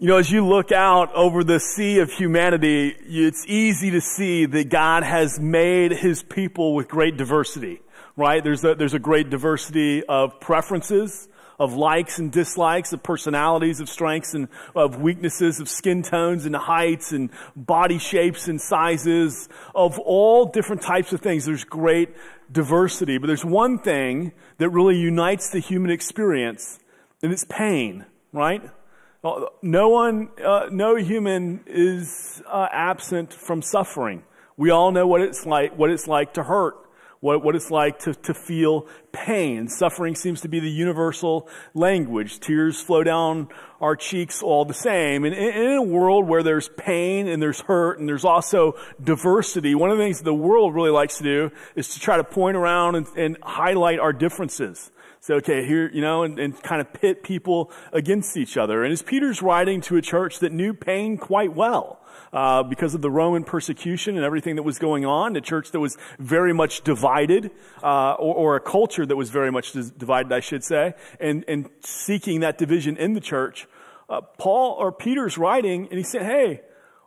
You know, as you look out over the sea of humanity, it's easy to see that God has made his people with great diversity, right? There's a, there's a great diversity of preferences, of likes and dislikes, of personalities, of strengths and of weaknesses, of skin tones and heights and body shapes and sizes, of all different types of things. There's great diversity, but there's one thing that really unites the human experience, and it's pain, right? No one, uh, no human is uh, absent from suffering. We all know what it's like, what it's like to hurt, what, what it's like to, to feel pain. Suffering seems to be the universal language. Tears flow down our cheeks all the same. And in, in a world where there's pain and there's hurt and there's also diversity, one of the things the world really likes to do is to try to point around and, and highlight our differences. So, okay, here, you know, and, and kind of pit people against each other. And as Peter's writing to a church that knew pain quite well, uh, because of the Roman persecution and everything that was going on, a church that was very much divided, uh, or, or, a culture that was very much divided, I should say, and, and seeking that division in the church. Uh, Paul or Peter's writing, and he said, "Hey,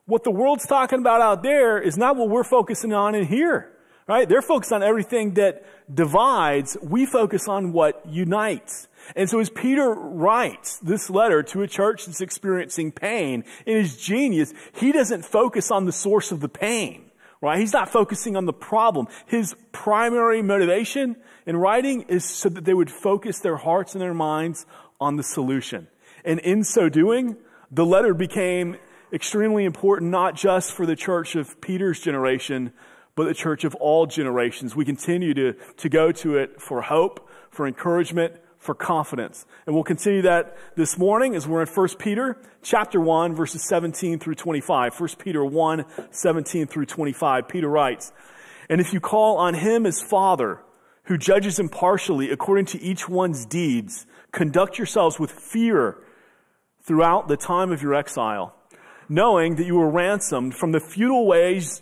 what the world's talking about out there is not what we're focusing on in here." Right? They're focused on everything that divides. We focus on what unites. And so as Peter writes this letter to a church that's experiencing pain, in his genius, he doesn't focus on the source of the pain, right? He's not focusing on the problem. His primary motivation in writing is so that they would focus their hearts and their minds on the solution. And in so doing, the letter became extremely important not just for the church of Peter's generation, but the church of all generations. We continue to, to go to it for hope, for encouragement, for confidence. And we'll continue that this morning as we're in 1 Peter chapter 1 verses 17 through 25. 1 Peter 1, 17 through 25. Peter writes, And if you call on him as Father, who judges impartially according to each one's deeds, conduct yourselves with fear throughout the time of your exile, knowing that you were ransomed from the futile ways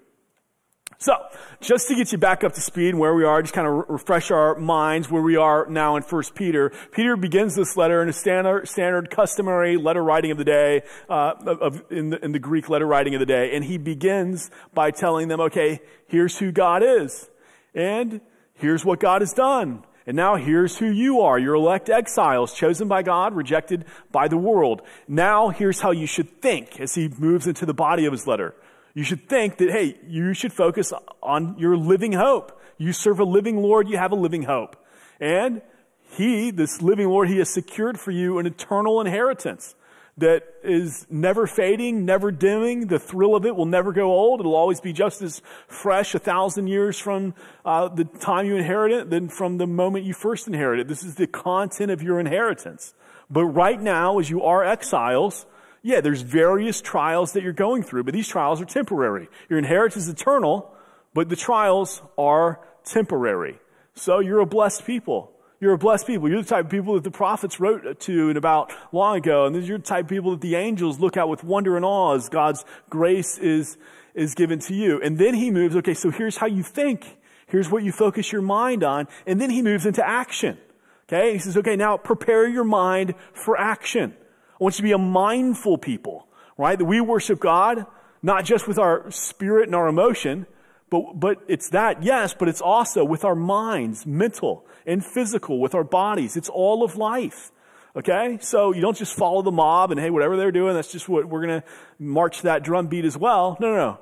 So, just to get you back up to speed and where we are, just kind of refresh our minds where we are now in 1 Peter. Peter begins this letter in a standard, standard customary letter writing of the day, uh, of, in, the, in the Greek letter writing of the day. And he begins by telling them, okay, here's who God is. And here's what God has done. And now here's who you are. You're elect exiles, chosen by God, rejected by the world. Now here's how you should think as he moves into the body of his letter. You should think that, hey, you should focus on your living hope. You serve a living Lord, you have a living hope. And He, this living Lord, He has secured for you an eternal inheritance that is never fading, never dimming. The thrill of it will never go old. It'll always be just as fresh a thousand years from uh, the time you inherit it than from the moment you first inherited. It. This is the content of your inheritance. But right now, as you are exiles, yeah, there's various trials that you're going through, but these trials are temporary. Your inheritance is eternal, but the trials are temporary. So you're a blessed people. You're a blessed people. You're the type of people that the prophets wrote to and about long ago. And these are the type of people that the angels look at with wonder and awe as God's grace is, is given to you. And then he moves, okay, so here's how you think. Here's what you focus your mind on. And then he moves into action. Okay? He says, okay, now prepare your mind for action. I want you to be a mindful people, right? That we worship God, not just with our spirit and our emotion, but, but it's that, yes, but it's also with our minds, mental and physical, with our bodies. It's all of life. Okay? So you don't just follow the mob and hey, whatever they're doing, that's just what we're gonna march that drum beat as well. No, no, no.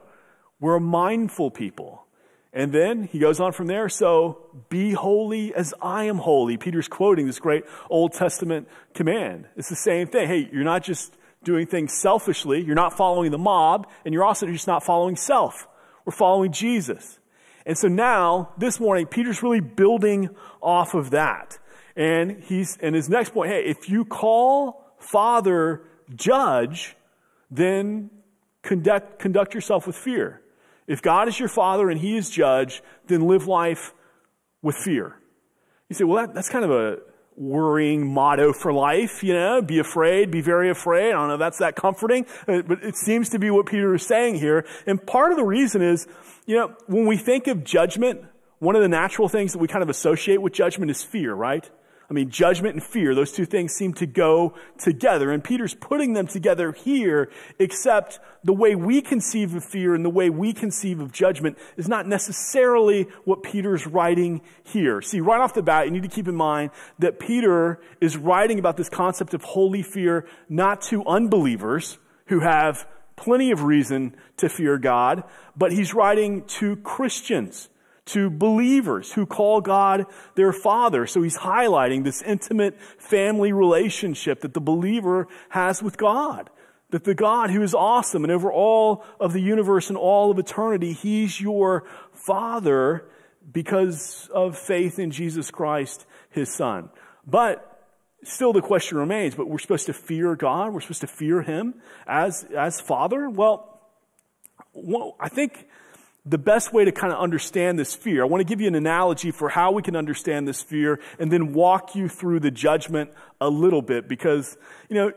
We're a mindful people. And then he goes on from there, so be holy as I am holy. Peter's quoting this great Old Testament command. It's the same thing. Hey, you're not just doing things selfishly, you're not following the mob, and you're also just not following self. We're following Jesus. And so now, this morning, Peter's really building off of that. And he's, and his next point, hey, if you call Father judge, then conduct, conduct yourself with fear. If God is your father and he is judge, then live life with fear. You say, well, that, that's kind of a worrying motto for life, you know, be afraid, be very afraid. I don't know if that's that comforting, uh, but it seems to be what Peter is saying here. And part of the reason is, you know, when we think of judgment, one of the natural things that we kind of associate with judgment is fear, right? I mean, judgment and fear, those two things seem to go together. And Peter's putting them together here, except the way we conceive of fear and the way we conceive of judgment is not necessarily what Peter's writing here. See, right off the bat, you need to keep in mind that Peter is writing about this concept of holy fear not to unbelievers who have plenty of reason to fear God, but he's writing to Christians to believers who call God their father. So he's highlighting this intimate family relationship that the believer has with God. That the God who is awesome and over all of the universe and all of eternity, he's your father because of faith in Jesus Christ, his son. But still the question remains, but we're supposed to fear God? We're supposed to fear him as, as father? Well, well I think the best way to kind of understand this fear, I want to give you an analogy for how we can understand this fear and then walk you through the judgment a little bit because, you know,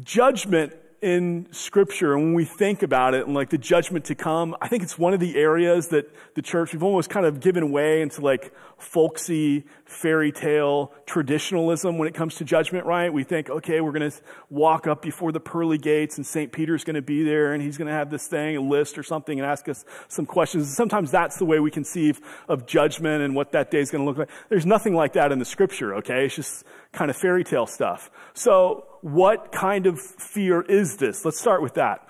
judgment in scripture and when we think about it and like the judgment to come, I think it's one of the areas that the church, we've almost kind of given way into like folksy fairy tale traditionalism when it comes to judgment, right? We think, okay, we're going to walk up before the pearly gates and St. Peter's going to be there and he's going to have this thing, a list or something and ask us some questions. Sometimes that's the way we conceive of judgment and what that day is going to look like. There's nothing like that in the scripture, okay? It's just kind of fairy tale stuff. So what kind of fear is this? Let's start with that.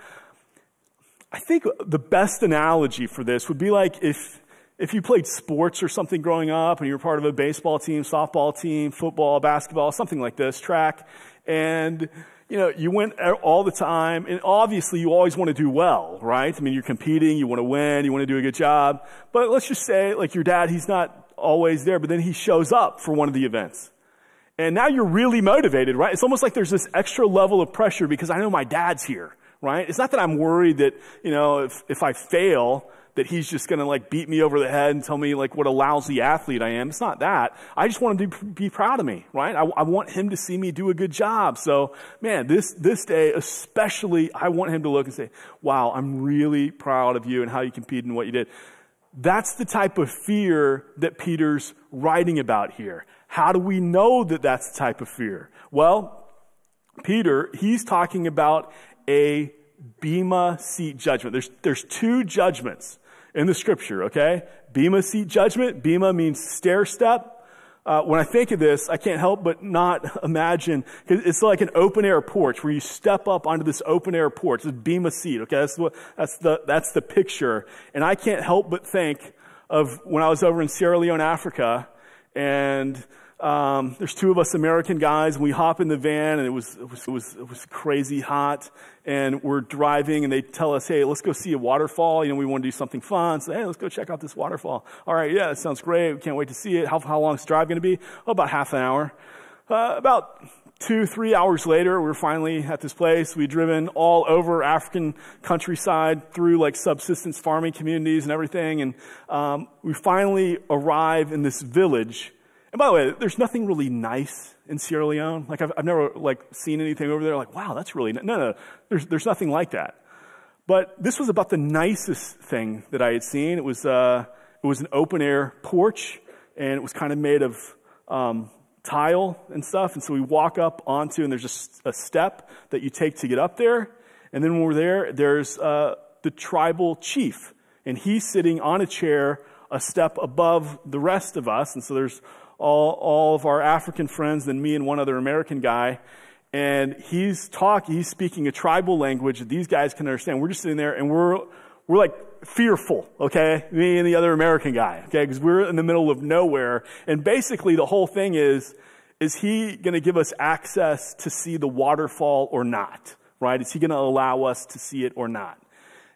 I think the best analogy for this would be like if, if you played sports or something growing up and you were part of a baseball team, softball team, football, basketball, something like this, track, and you know, you went all the time, and obviously you always want to do well, right? I mean, you're competing, you want to win, you want to do a good job. But let's just say, like your dad, he's not always there, but then he shows up for one of the events. And now you're really motivated, right? It's almost like there's this extra level of pressure because I know my dad's here, right? It's not that I'm worried that, you know, if, if I fail, that he's just gonna like beat me over the head and tell me like what a lousy athlete I am. It's not that. I just want him to be proud of me, right? I, I want him to see me do a good job. So, man, this, this day especially, I want him to look and say, wow, I'm really proud of you and how you competed and what you did. That's the type of fear that Peter's writing about here. How do we know that that's the type of fear? Well, Peter, he's talking about a Bema seat judgment. There's, there's two judgments in the scripture, okay? Bema seat judgment. Bema means stair step. Uh, when I think of this, I can't help but not imagine, it's like an open air porch where you step up onto this open air porch, this Bema seat, okay? That's what, that's the, that's the picture. And I can't help but think of when I was over in Sierra Leone, Africa, and um, there's two of us American guys, and we hop in the van, and it was, it was, it was, it was crazy hot, and we're driving, and they tell us, hey, let's go see a waterfall. You know, we want to do something fun. So, hey, let's go check out this waterfall. All right, yeah, that sounds great. We can't wait to see it. How, how long is the drive going to be? Oh, about half an hour. Uh, about two, three hours later, we are finally at this place. We'd driven all over African countryside through like subsistence farming communities and everything, and um, we finally arrive in this village and by the way, there's nothing really nice in Sierra Leone. Like I've, I've never like seen anything over there like, wow, that's really, no, no, there's, there's nothing like that. But this was about the nicest thing that I had seen. It was, uh, it was an open air porch and it was kind of made of, um, tile and stuff. And so we walk up onto, and there's just a step that you take to get up there. And then when we're there, there's, uh, the tribal chief and he's sitting on a chair a step above the rest of us. And so there's all, all of our African friends than me and one other American guy. And he's talking, he's speaking a tribal language that these guys can understand. We're just sitting there and we're, we're like fearful, okay? Me and the other American guy, okay? Because we're in the middle of nowhere. And basically the whole thing is, is he going to give us access to see the waterfall or not? Right? Is he going to allow us to see it or not?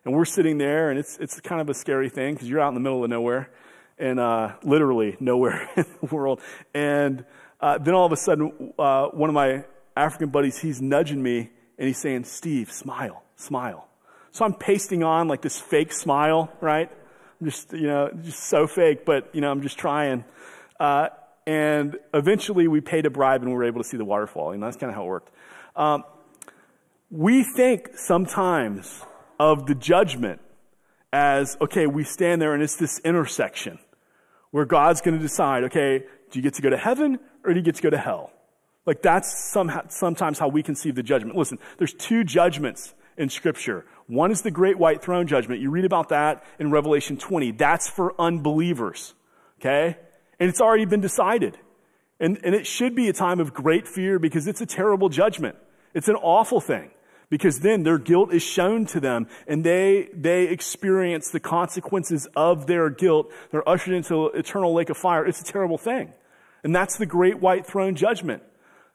And we're sitting there, and it's it's kind of a scary thing because you're out in the middle of nowhere, and uh, literally nowhere in the world. And uh, then all of a sudden, uh, one of my African buddies, he's nudging me, and he's saying, "Steve, smile, smile." So I'm pasting on like this fake smile, right? I'm just you know just so fake, but you know I'm just trying. Uh, and eventually we paid a bribe and we were able to see the waterfall. And that's kind of how it worked. Um, we think sometimes of the judgment as, okay, we stand there and it's this intersection where God's going to decide, okay, do you get to go to heaven or do you get to go to hell? Like that's somehow, sometimes how we conceive the judgment. Listen, there's two judgments in scripture. One is the great white throne judgment. You read about that in Revelation 20. That's for unbelievers. Okay? And it's already been decided. And, and it should be a time of great fear because it's a terrible judgment. It's an awful thing because then their guilt is shown to them and they, they experience the consequences of their guilt. They're ushered into eternal lake of fire. It's a terrible thing. And that's the great white throne judgment.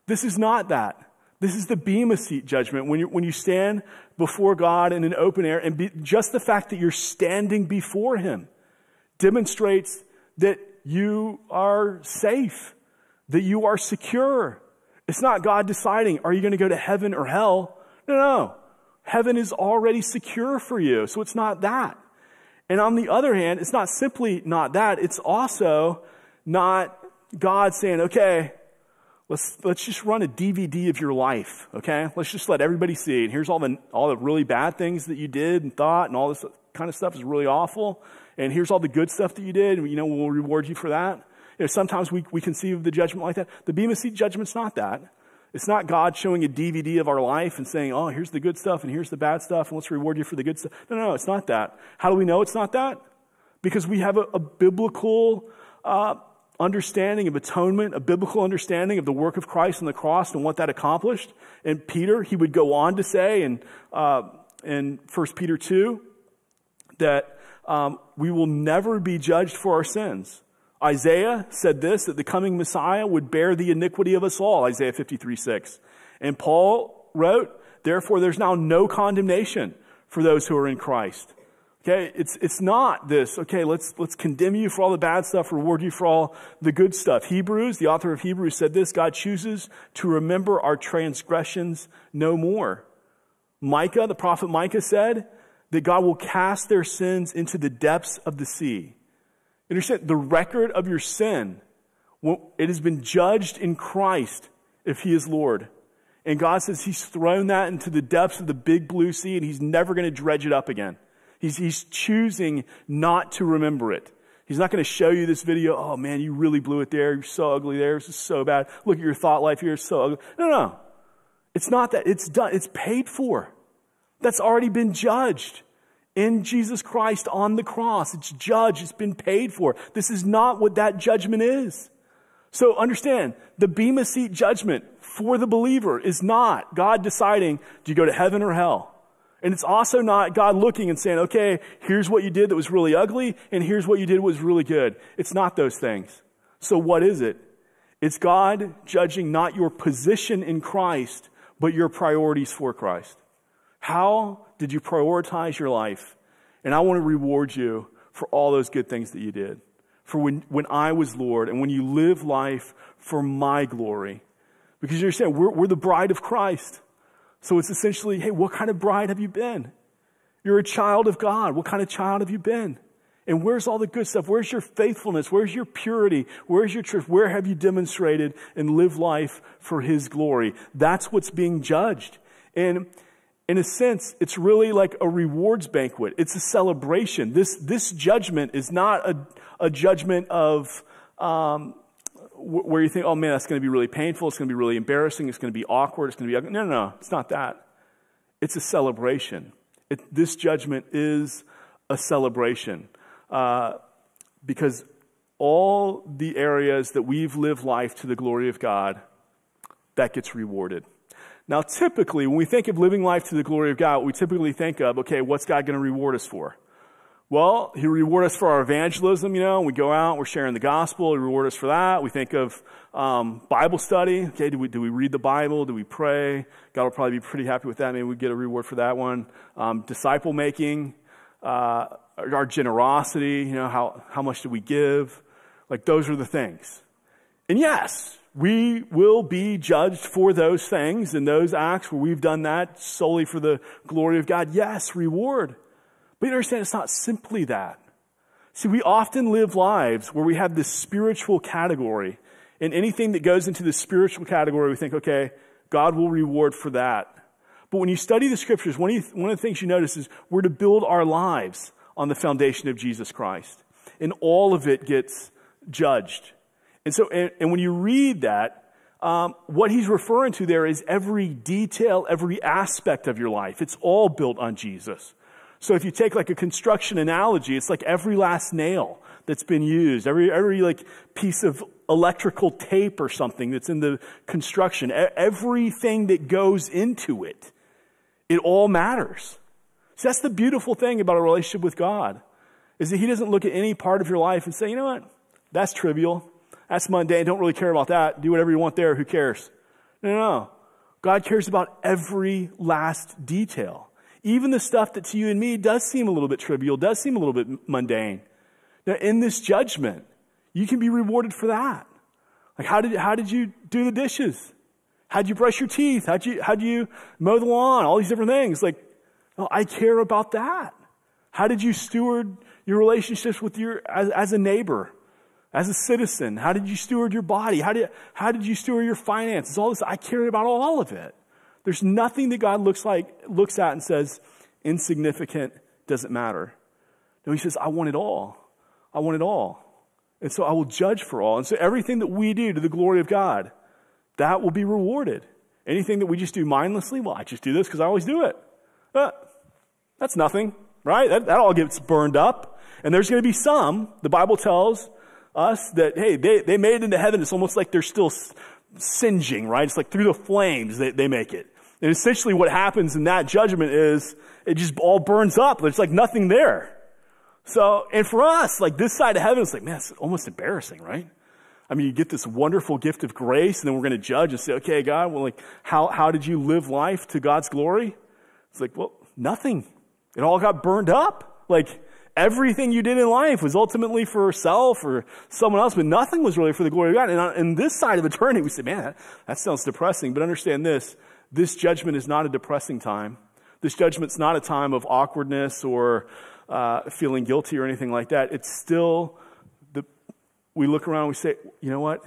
This is not that. This is the Bema seat judgment. When you, when you stand before God in an open air and be, just the fact that you're standing before Him demonstrates that you are safe, that you are secure. It's not God deciding, are you going to go to heaven or hell? No, no. Heaven is already secure for you. So it's not that. And on the other hand, it's not simply not that. It's also not God saying, okay, let's, let's just run a DVD of your life. Okay. Let's just let everybody see. And here's all the, all the really bad things that you did and thought and all this kind of stuff is really awful and here's all the good stuff that you did, and you know, we'll reward you for that. You know, sometimes we, we conceive of the judgment like that. The Bema Seat judgment's not that. It's not God showing a DVD of our life and saying, oh, here's the good stuff and here's the bad stuff, and let's reward you for the good stuff. No, no, no, it's not that. How do we know it's not that? Because we have a, a biblical uh, understanding of atonement, a biblical understanding of the work of Christ on the cross and what that accomplished. And Peter, he would go on to say in, uh, in 1 Peter 2 that um, we will never be judged for our sins. Isaiah said this, that the coming Messiah would bear the iniquity of us all, Isaiah 53, 6. And Paul wrote, therefore there's now no condemnation for those who are in Christ. Okay, it's, it's not this, okay, let's, let's condemn you for all the bad stuff, reward you for all the good stuff. Hebrews, the author of Hebrews said this, God chooses to remember our transgressions no more. Micah, the prophet Micah said, that God will cast their sins into the depths of the sea. Understand, the record of your sin, it has been judged in Christ if He is Lord. And God says He's thrown that into the depths of the big blue sea and He's never going to dredge it up again. He's, he's choosing not to remember it. He's not going to show you this video. Oh man, you really blew it there. You're so ugly there. This is so bad. Look at your thought life here. It's so ugly. No, no. It's not that. It's done. It's paid for. That's already been judged in Jesus Christ on the cross. It's judged. It's been paid for. This is not what that judgment is. So understand, the Bema Seat judgment for the believer is not God deciding, do you go to heaven or hell? And it's also not God looking and saying, okay, here's what you did that was really ugly, and here's what you did was really good. It's not those things. So what is it? It's God judging not your position in Christ, but your priorities for Christ. How did you prioritize your life? And I want to reward you for all those good things that you did. For when, when I was Lord and when you live life for my glory. Because you understand, we're, we're the bride of Christ. So it's essentially, hey, what kind of bride have you been? You're a child of God. What kind of child have you been? And where's all the good stuff? Where's your faithfulness? Where's your purity? Where's your truth? Where have you demonstrated and lived life for His glory? That's what's being judged. And in a sense, it's really like a rewards banquet. It's a celebration. This, this judgment is not a, a judgment of, um, where you think, oh man, that's going to be really painful. It's going to be really embarrassing. It's going to be awkward. It's going to be ugly. No, no, no. It's not that. It's a celebration. It, this judgment is a celebration. Uh, because all the areas that we've lived life to the glory of God, that gets rewarded. Now, typically, when we think of living life to the glory of God, we typically think of, okay, what's God going to reward us for? Well, he reward us for our evangelism, you know, we go out, we're sharing the gospel, he reward us for that. We think of um, Bible study. Okay, do we, do we read the Bible? Do we pray? God will probably be pretty happy with that. Maybe we get a reward for that one. Um, disciple making, uh, our generosity, you know, how, how much do we give? Like those are the things. And yes, we will be judged for those things and those acts where we've done that solely for the glory of God. Yes, reward. But you understand it's not simply that. See, we often live lives where we have this spiritual category. And anything that goes into the spiritual category, we think, okay, God will reward for that. But when you study the scriptures, one of, the, one of the things you notice is we're to build our lives on the foundation of Jesus Christ. And all of it gets judged. And so, and, and when you read that, um, what he's referring to there is every detail, every aspect of your life. It's all built on Jesus. So if you take like a construction analogy, it's like every last nail that's been used, every, every like piece of electrical tape or something that's in the construction, everything that goes into it, it all matters. So that's the beautiful thing about a relationship with God, is that He doesn't look at any part of your life and say, you know what, that's trivial, that's mundane, don't really care about that, do whatever you want there, who cares? No, no, no. God cares about every last detail. Even the stuff that to you and me does seem a little bit trivial, does seem a little bit mundane. Now, in this judgment, you can be rewarded for that. Like, how did, how did you do the dishes? How'd you brush your teeth? How'd you, how'd you mow the lawn? All these different things. Like, oh, I care about that. How did you steward your relationships with your, as, as a neighbor, as a citizen? How did you steward your body? How did, how did you steward your finances? All this, I care about all of it. There's nothing that God looks like, looks at and says, insignificant, doesn't matter. No, he says, I want it all. I want it all. And so I will judge for all. And so everything that we do to the glory of God, that will be rewarded. Anything that we just do mindlessly, well, I just do this because I always do it. Uh, that's nothing, right? That, that all gets burned up. And there's going to be some, the Bible tells us that, hey, they, they made it into heaven. It's almost like they're still singeing, right? It's like through the flames they, they make it. And essentially what happens in that judgment is it just all burns up. There's like nothing there. So, and for us, like this side of heaven, it's like, man, it's almost embarrassing, right? I mean, you get this wonderful gift of grace, and then we're going to judge and say, okay, God, well, like, how, how did you live life to God's glory? It's like, well, nothing. It all got burned up. Like, everything you did in life was ultimately for yourself or someone else, but nothing was really for the glory of God. And on, this side of eternity, we say, man, that, that sounds depressing. But understand this this judgment is not a depressing time. This judgment's not a time of awkwardness or uh, feeling guilty or anything like that. It's still the, we look around and we say, you know what?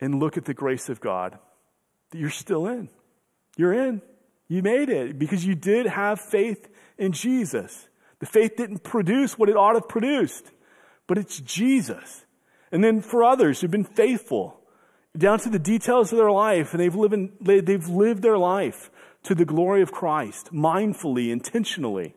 And look at the grace of God. that You're still in. You're in. You made it because you did have faith in Jesus. The faith didn't produce what it ought to have produced, but it's Jesus. And then for others who've been faithful, down to the details of their life, and they've lived, they've lived their life to the glory of Christ, mindfully, intentionally,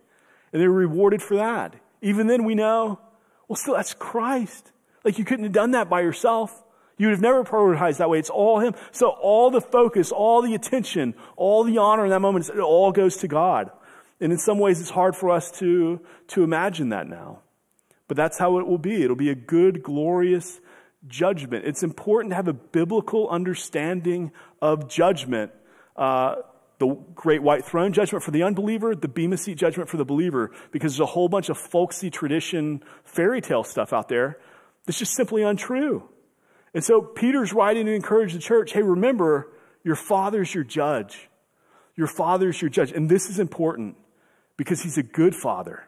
and they're rewarded for that. Even then, we know, well, still, that's Christ. Like, you couldn't have done that by yourself. You would have never prioritized that way. It's all Him. So, all the focus, all the attention, all the honor in that moment, it all goes to God. And in some ways, it's hard for us to, to imagine that now. But that's how it will be. It'll be a good, glorious judgment. It's important to have a biblical understanding of judgment. Uh, the great white throne judgment for the unbeliever, the Bema seat judgment for the believer, because there's a whole bunch of folksy tradition fairy tale stuff out there that's just simply untrue. And so Peter's writing to encourage the church, hey, remember, your father's your judge. Your father's your judge. And this is important because he's a good father.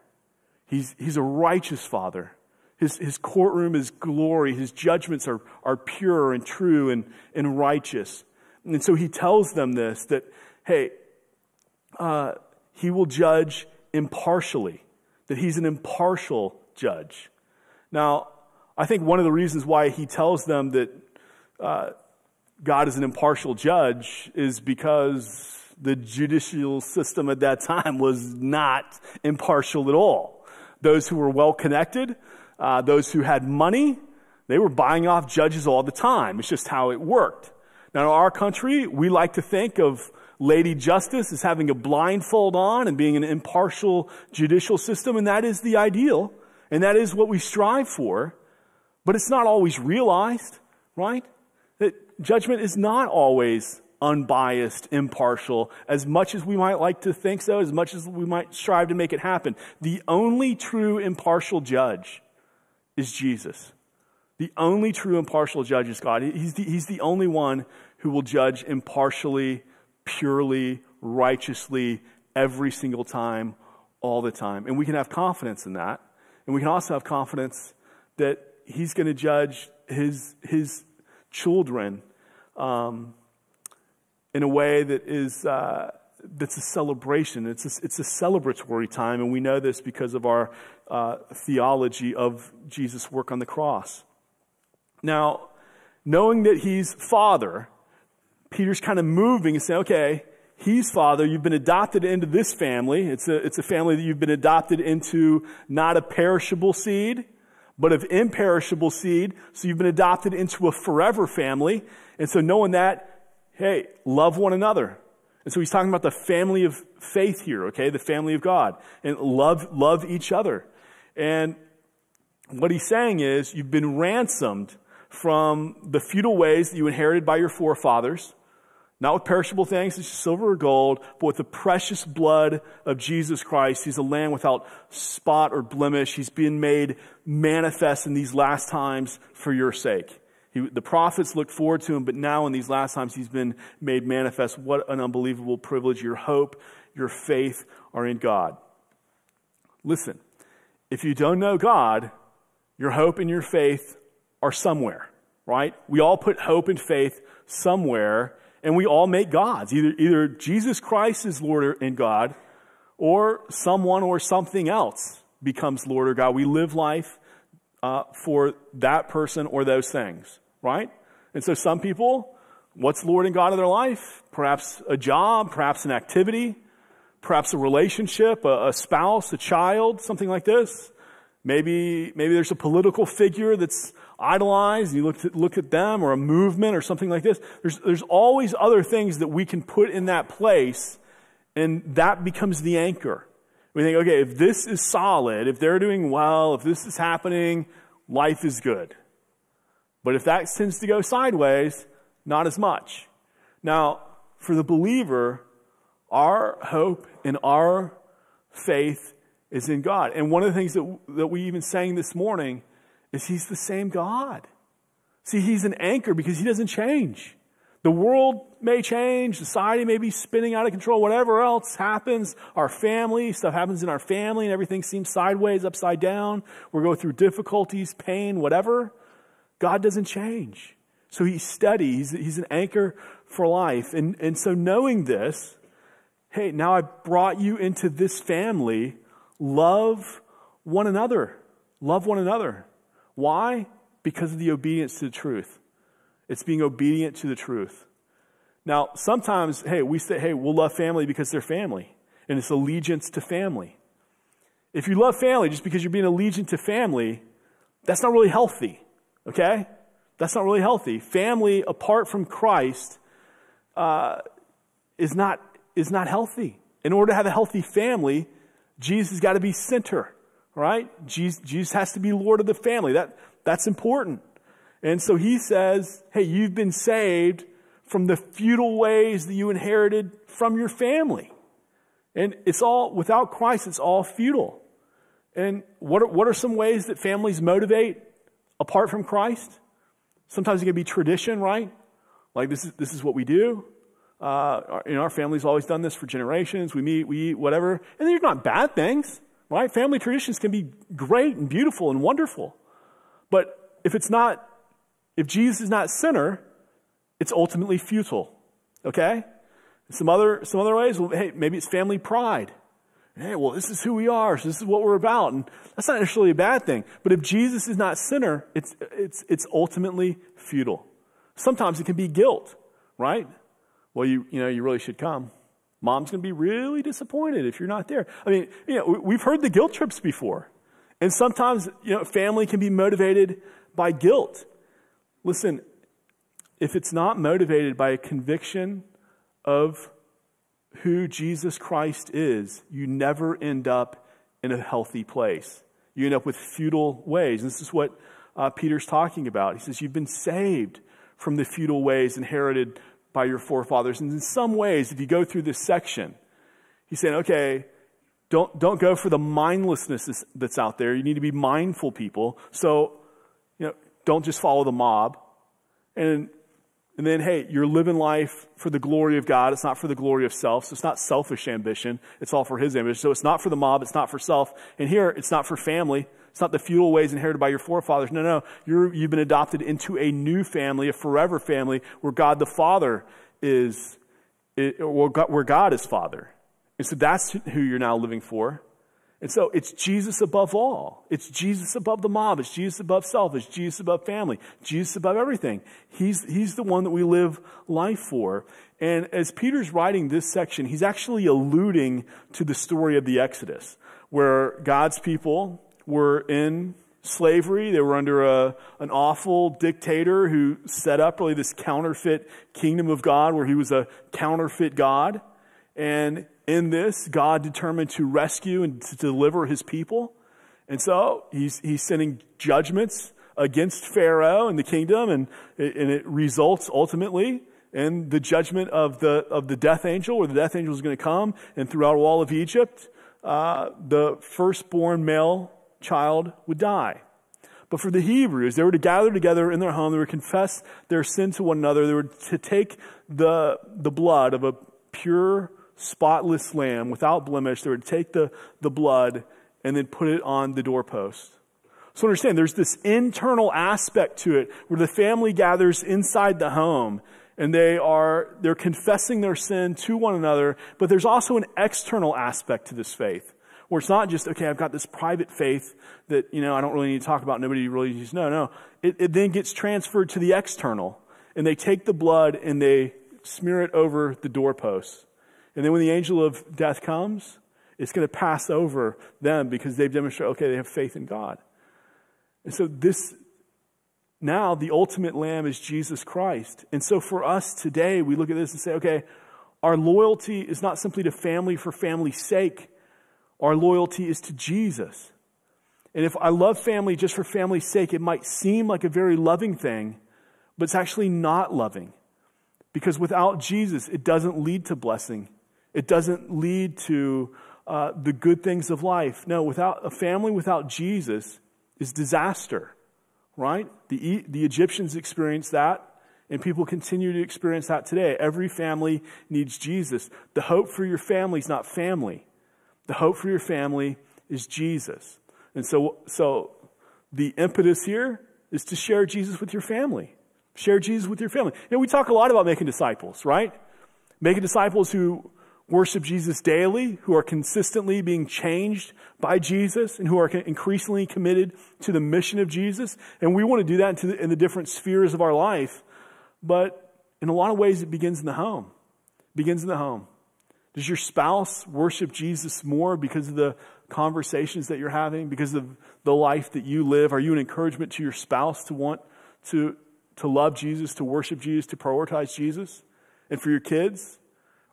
He's, he's a righteous father. His, his courtroom is glory. His judgments are, are pure and true and, and righteous. And so he tells them this that, hey, uh, he will judge impartially, that he's an impartial judge. Now, I think one of the reasons why he tells them that uh, God is an impartial judge is because the judicial system at that time was not impartial at all. Those who were well connected, uh, those who had money, they were buying off judges all the time. It's just how it worked. Now, in our country, we like to think of Lady Justice as having a blindfold on and being an impartial judicial system, and that is the ideal, and that is what we strive for. But it's not always realized, right? That judgment is not always unbiased, impartial, as much as we might like to think so, as much as we might strive to make it happen. The only true impartial judge is Jesus. The only true impartial judge is God. He's the, he's the only one who will judge impartially, purely, righteously, every single time, all the time. And we can have confidence in that. And we can also have confidence that he's going to judge his, his children um, in a way that is uh, that's a celebration. It's a, it's a celebratory time, and we know this because of our uh, theology of Jesus' work on the cross. Now, knowing that he's Father, Peter's kind of moving and saying, okay, he's Father. You've been adopted into this family. It's a, it's a family that you've been adopted into, not a perishable seed, but of imperishable seed. So you've been adopted into a forever family. And so knowing that, hey, love one another. And so he's talking about the family of faith here, okay? The family of God. And love, love each other. And what he's saying is, you've been ransomed from the futile ways that you inherited by your forefathers, not with perishable things, such as silver or gold, but with the precious blood of Jesus Christ. He's a lamb without spot or blemish. He's been made manifest in these last times for your sake. He, the prophets looked forward to him, but now in these last times he's been made manifest. What an unbelievable privilege. Your hope, your faith are in God. Listen, if you don't know God, your hope and your faith are somewhere, right? We all put hope and faith somewhere, and we all make gods. Either, either Jesus Christ is Lord and God, or someone or something else becomes Lord or God. We live life uh, for that person or those things right? And so some people, what's Lord and God of their life? Perhaps a job, perhaps an activity, perhaps a relationship, a, a spouse, a child, something like this. Maybe, maybe there's a political figure that's idolized and you look at, look at them or a movement or something like this. There's, there's always other things that we can put in that place and that becomes the anchor. We think, okay, if this is solid, if they're doing well, if this is happening, life is good. But if that tends to go sideways, not as much. Now, for the believer, our hope and our faith is in God. And one of the things that, that we even sang this morning is He's the same God. See, He's an anchor because He doesn't change. The world may change, society may be spinning out of control, whatever else happens, our family, stuff happens in our family, and everything seems sideways, upside down. We're going through difficulties, pain, whatever. God doesn't change. So he's steady. He's, he's an anchor for life. And, and so knowing this, hey, now I brought you into this family. Love one another. Love one another. Why? Because of the obedience to the truth. It's being obedient to the truth. Now, sometimes, hey, we say, hey, we'll love family because they're family. And it's allegiance to family. If you love family just because you're being allegiant to family, that's not really healthy. Okay? That's not really healthy. Family apart from Christ uh, is, not, is not healthy. In order to have a healthy family, Jesus has got to be center, right? Jesus, Jesus has to be Lord of the family. That, that's important. And so he says, hey, you've been saved from the futile ways that you inherited from your family. And it's all, without Christ, it's all futile. And what are, what are some ways that families motivate apart from Christ. Sometimes it can be tradition, right? Like this is, this is what we do. Uh, you know, our family's always done this for generations. We meet, we eat, whatever. And they're not bad things, right? Family traditions can be great and beautiful and wonderful. But if it's not, if Jesus is not center, it's ultimately futile. Okay? Some other, some other ways, well, hey, maybe it's family pride hey, well, this is who we are, so this is what we're about. And that's not necessarily a bad thing. But if Jesus is not sinner, it's, it's, it's ultimately futile. Sometimes it can be guilt, right? Well, you, you know, you really should come. Mom's going to be really disappointed if you're not there. I mean, you know, we've heard the guilt trips before. And sometimes, you know, family can be motivated by guilt. Listen, if it's not motivated by a conviction of who Jesus Christ is, you never end up in a healthy place. You end up with futile ways. This is what uh, Peter's talking about. He says, You've been saved from the futile ways inherited by your forefathers. And in some ways, if you go through this section, he's saying, okay, don't, don't go for the mindlessness that's out there. You need to be mindful people. So, you know, don't just follow the mob. And and then, hey, you're living life for the glory of God. It's not for the glory of self. So it's not selfish ambition. It's all for His ambition. So it's not for the mob. It's not for self. And here, it's not for family. It's not the futile ways inherited by your forefathers. No, no. you have been adopted into a new family, a forever family, where God the Father is, where God is Father. And so that's who you're now living for. And so it's Jesus above all. It's Jesus above the mob. It's Jesus above self. It's Jesus above family. Jesus above everything. He's, he's the one that we live life for. And as Peter's writing this section, he's actually alluding to the story of the Exodus, where God's people were in slavery. They were under a, an awful dictator who set up really this counterfeit kingdom of God where he was a counterfeit God. And in this, God determined to rescue and to deliver his people. And so he's, he's sending judgments against Pharaoh and the kingdom, and it, and it results ultimately in the judgment of the, of the death angel, where the death angel is going to come, and throughout all of Egypt, uh, the firstborn male child would die. But for the Hebrews, they were to gather together in their home, they were to confess their sin to one another, they were to take the, the blood of a pure spotless lamb without blemish. They would take the, the blood and then put it on the doorpost. So understand, there's this internal aspect to it where the family gathers inside the home and they are, they're confessing their sin to one another, but there's also an external aspect to this faith where it's not just, okay, I've got this private faith that, you know, I don't really need to talk about. Nobody really needs to know. No. It, it then gets transferred to the external and they take the blood and they smear it over the doorpost. And then when the angel of death comes, it's going to pass over them because they've demonstrated, okay, they have faith in God. And so this, now the ultimate lamb is Jesus Christ. And so for us today, we look at this and say, okay, our loyalty is not simply to family for family's sake. Our loyalty is to Jesus. And if I love family just for family's sake, it might seem like a very loving thing, but it's actually not loving. Because without Jesus, it doesn't lead to blessing. It doesn't lead to uh, the good things of life. No, without a family without Jesus is disaster, right? The, the Egyptians experienced that, and people continue to experience that today. Every family needs Jesus. The hope for your family is not family. The hope for your family is Jesus. And so, so the impetus here is to share Jesus with your family. Share Jesus with your family. You know, we talk a lot about making disciples, right? Making disciples who worship Jesus daily, who are consistently being changed by Jesus, and who are increasingly committed to the mission of Jesus. And we want to do that in the different spheres of our life. But in a lot of ways, it begins in the home. It begins in the home. Does your spouse worship Jesus more because of the conversations that you're having, because of the life that you live? Are you an encouragement to your spouse to want to, to love Jesus, to worship Jesus, to prioritize Jesus? And for your kids,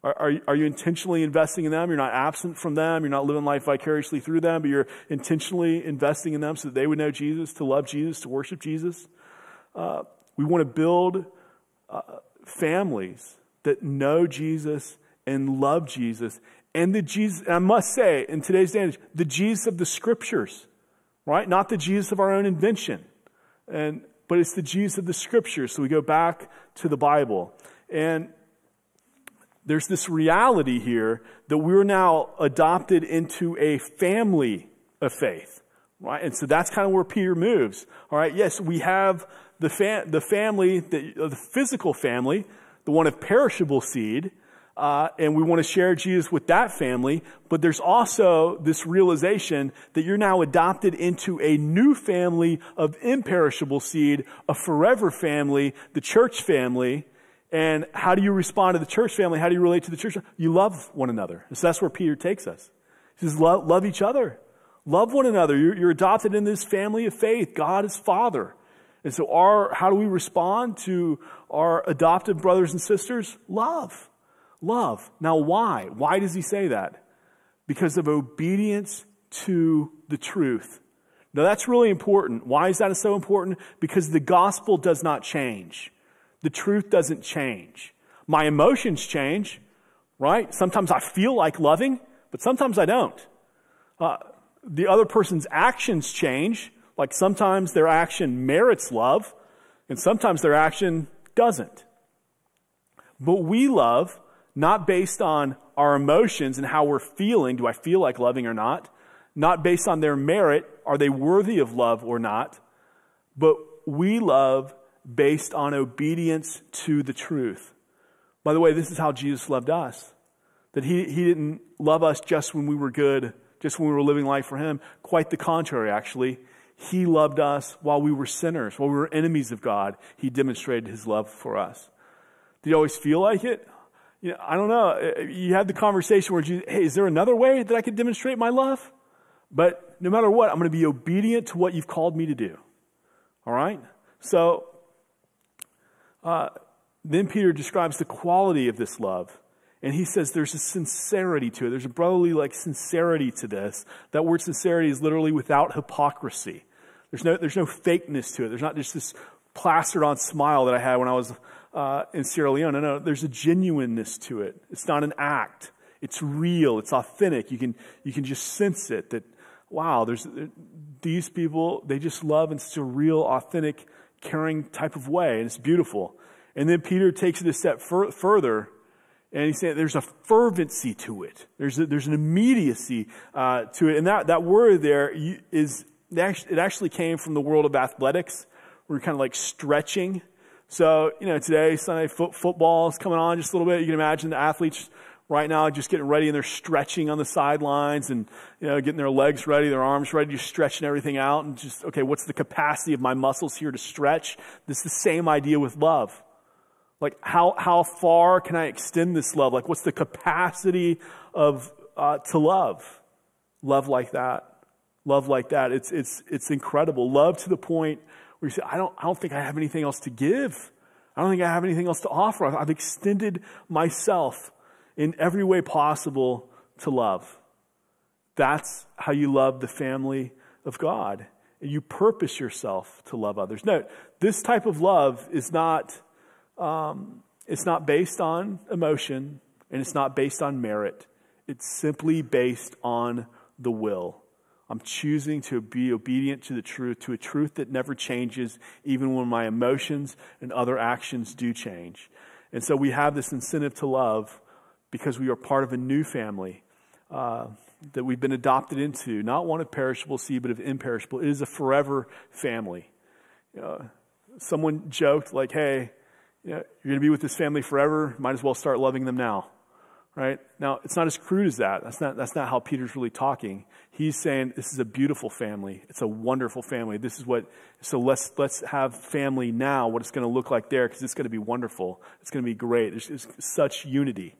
are, are, are, you intentionally investing in them? You're not absent from them. You're not living life vicariously through them, but you're intentionally investing in them so that they would know Jesus, to love Jesus, to worship Jesus. Uh, we want to build uh, families that know Jesus and love Jesus. And the Jesus, I must say, in today's day and age, the Jesus of the scriptures, right? Not the Jesus of our own invention. And, but it's the Jesus of the scriptures. So we go back to the Bible. And there's this reality here that we're now adopted into a family of faith, right? And so that's kind of where Peter moves. All right, yes, we have the, the family, the, uh, the physical family, the one of perishable seed, uh, and we want to share Jesus with that family, but there's also this realization that you're now adopted into a new family of imperishable seed, a forever family, the church family, and how do you respond to the church family? How do you relate to the church? You love one another. So that's where Peter takes us. He says, love, love each other. Love one another. You're, you're, adopted in this family of faith. God is Father. And so our, how do we respond to our adopted brothers and sisters? Love. love. Now, why? Why does he say that? Because of obedience to the truth. Now, that's really important. Why is that so important? Because the gospel does not change. The truth doesn't change. My emotions change, right? Sometimes I feel like loving, but sometimes I don't. Uh, the other person's actions change, like sometimes their action merits love, and sometimes their action doesn't. But we love not based on our emotions and how we're feeling. Do I feel like loving or not? Not based on their merit. Are they worthy of love or not? But we love based on obedience to the truth. By the way, this is how Jesus loved us. That he, he didn't love us just when we were good, just when we were living life for him. Quite the contrary, actually. He loved us while we were sinners, while we were enemies of God. He demonstrated his love for us. Did you always feel like it? You know, I don't know. Uh, uh, you had the conversation where you, hey, is there another way that I could demonstrate my love? But no matter what, I'm going to be obedient to what you've called me to do. All right? So, uh, then Peter describes the quality of this love. And he says there's a sincerity to it. There's a brotherly like sincerity to this. That word sincerity is literally without hypocrisy. There's no, there's no fakeness to it. There's not just this plastered on smile that I had when I was uh, in Sierra Leone. No, no, there's a genuineness to it. It's not an act. It's real. It's authentic. You can, you can just sense it that, wow, there's, these people, they just love in such a real, authentic, caring type of way. And it's beautiful. And then Peter takes it a step fur- further and he's saying there's a fervency to it. There's, a, there's an immediacy uh, to it. And that, that word there is, it actually came from the world of athletics. We're kind of like stretching. So, you know, today, Sunday foot, football is coming on just a little bit. You can imagine the athletes right now just getting ready and they're stretching on the sidelines and, you know, getting their legs ready, their arms ready, just stretching everything out and just, okay, what's the capacity of my muscles here to stretch? This is the same idea with love. Like, how, how far can I extend this love? Like, what's the capacity of, uh, to love? Love like that. Love like that. It's, it's, it's incredible. Love to the point where you say, I don't, I don't think I have anything else to give. I don't think I have anything else to offer. I've extended myself in every way possible to love. That's how you love the family of God. You purpose yourself to love others. Note, this type of love is not um, it's not based on emotion and it's not based on merit. It's simply based on the will. I'm choosing to be obedient to the truth, to a truth that never changes, even when my emotions and other actions do change. And so we have this incentive to love because we are part of a new family uh, that we've been adopted into, not one of perishable seed, but of imperishable. It is a forever family. Uh, someone joked, like, hey, you know, you're going to be with this family forever. Might as well start loving them now. Right? Now, it's not as crude as that. That's not, that's not how Peter's really talking. He's saying this is a beautiful family. It's a wonderful family. This is what, so let's, let's have family now, what it's going to look like there, because it's going to be wonderful. It's going to be great. There's, there's such unity.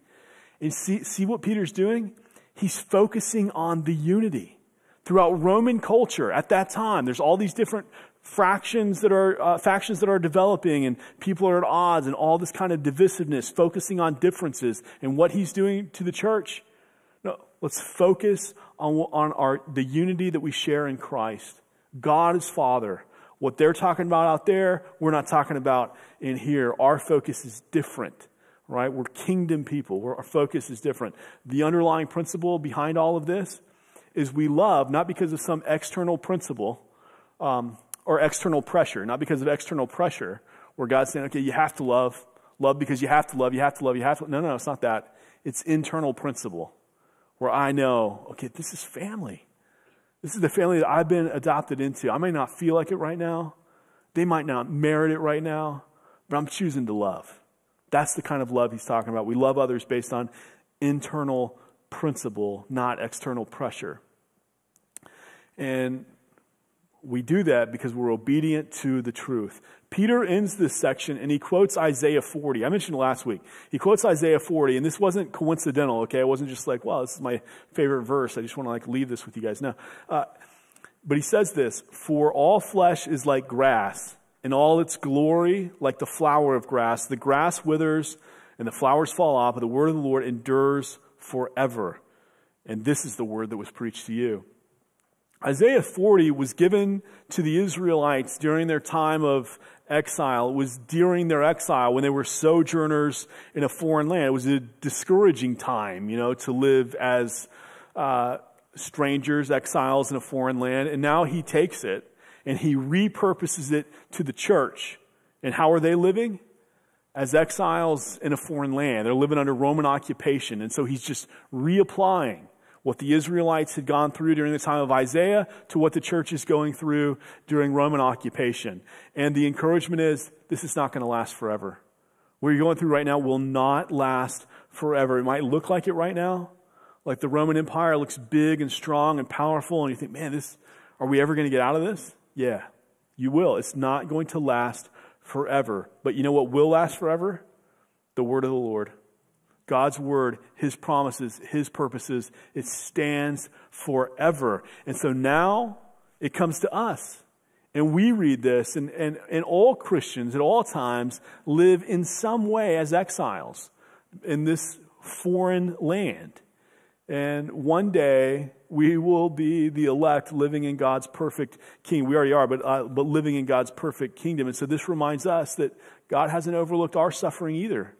And see, see what Peter's doing? He's focusing on the unity. Throughout Roman culture at that time, there's all these different fractions that are uh, factions that are developing and people are at odds and all this kind of divisiveness focusing on differences and what he's doing to the church. No let's focus on, on our the unity that we share in christ. God is father. What they're talking about out there we're not talking about in here. Our focus is different right we're kingdom people our focus is different the underlying principle behind all of this is we love not because of some external principle um, or external pressure, not because of external pressure, where God's saying, okay, you have to love, love because you have to love, you have to love, you have to. No, no, it's not that. It's internal principle where I know, okay, this is family. This is the family that I've been adopted into. I may not feel like it right now. They might not merit it right now, but I'm choosing to love. That's the kind of love he's talking about. We love others based on internal principle, not external pressure. And we do that because we're obedient to the truth. Peter ends this section and he quotes Isaiah 40. I mentioned last week. He quotes Isaiah 40, and this wasn't coincidental, okay? It wasn't just like, well, this is my favorite verse. I just want to like leave this with you guys now. Uh, but he says this, for all flesh is like grass, and all its glory like the flower of grass. The grass withers and the flowers fall off, but the word of the Lord endures forever. And this is the word that was preached to you. Isaiah 40 was given to the Israelites during their time of exile. It was during their exile when they were sojourners in a foreign land. It was a discouraging time, you know, to live as uh, strangers, exiles in a foreign land. And now he takes it and he repurposes it to the church. And how are they living? As exiles in a foreign land. They're living under Roman occupation. And so he's just reapplying what the Israelites had gone through during the time of Isaiah to what the church is going through during Roman occupation. And the encouragement is this is not going to last forever. What you're going through right now will not last forever. It might look like it right now, like the Roman Empire looks big and strong and powerful, and you think, man, this, are we ever going to get out of this? Yeah, you will. It's not going to last forever. But you know what will last forever? The word of the Lord. God's word, his promises, his purposes, it stands forever. And so now it comes to us. And we read this, and, and, and all Christians at all times live in some way as exiles in this foreign land. And one day we will be the elect living in God's perfect kingdom. We already are, but, uh, but living in God's perfect kingdom. And so this reminds us that God hasn't overlooked our suffering either.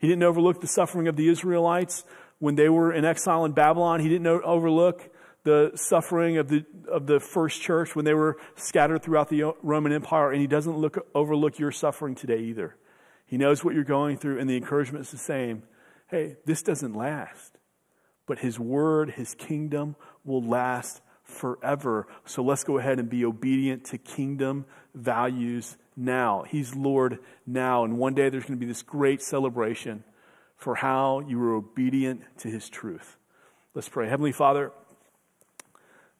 He didn't overlook the suffering of the Israelites when they were in exile in Babylon. He didn't overlook the suffering of the, of the first church when they were scattered throughout the Roman Empire. And he doesn't look, overlook your suffering today either. He knows what you're going through, and the encouragement is the same. Hey, this doesn't last. But his word, his kingdom will last forever. So let's go ahead and be obedient to kingdom values now. He's Lord now. And one day there's going to be this great celebration for how you were obedient to his truth. Let's pray. Heavenly Father,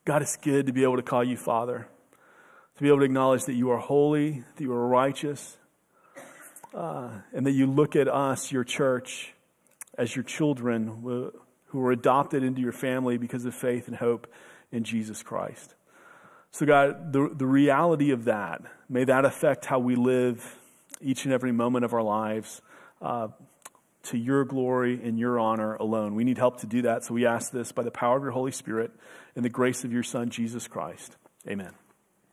God, it's good to be able to call you Father, to be able to acknowledge that you are holy, that you are righteous, uh, and that you look at us, your church, as your children who were adopted into your family because of faith and hope in Jesus Christ. So, God, the, the reality of that, may that affect how we live each and every moment of our lives uh, to your glory and your honor alone. We need help to do that, so we ask this by the power of your Holy Spirit and the grace of your Son, Jesus Christ. Amen.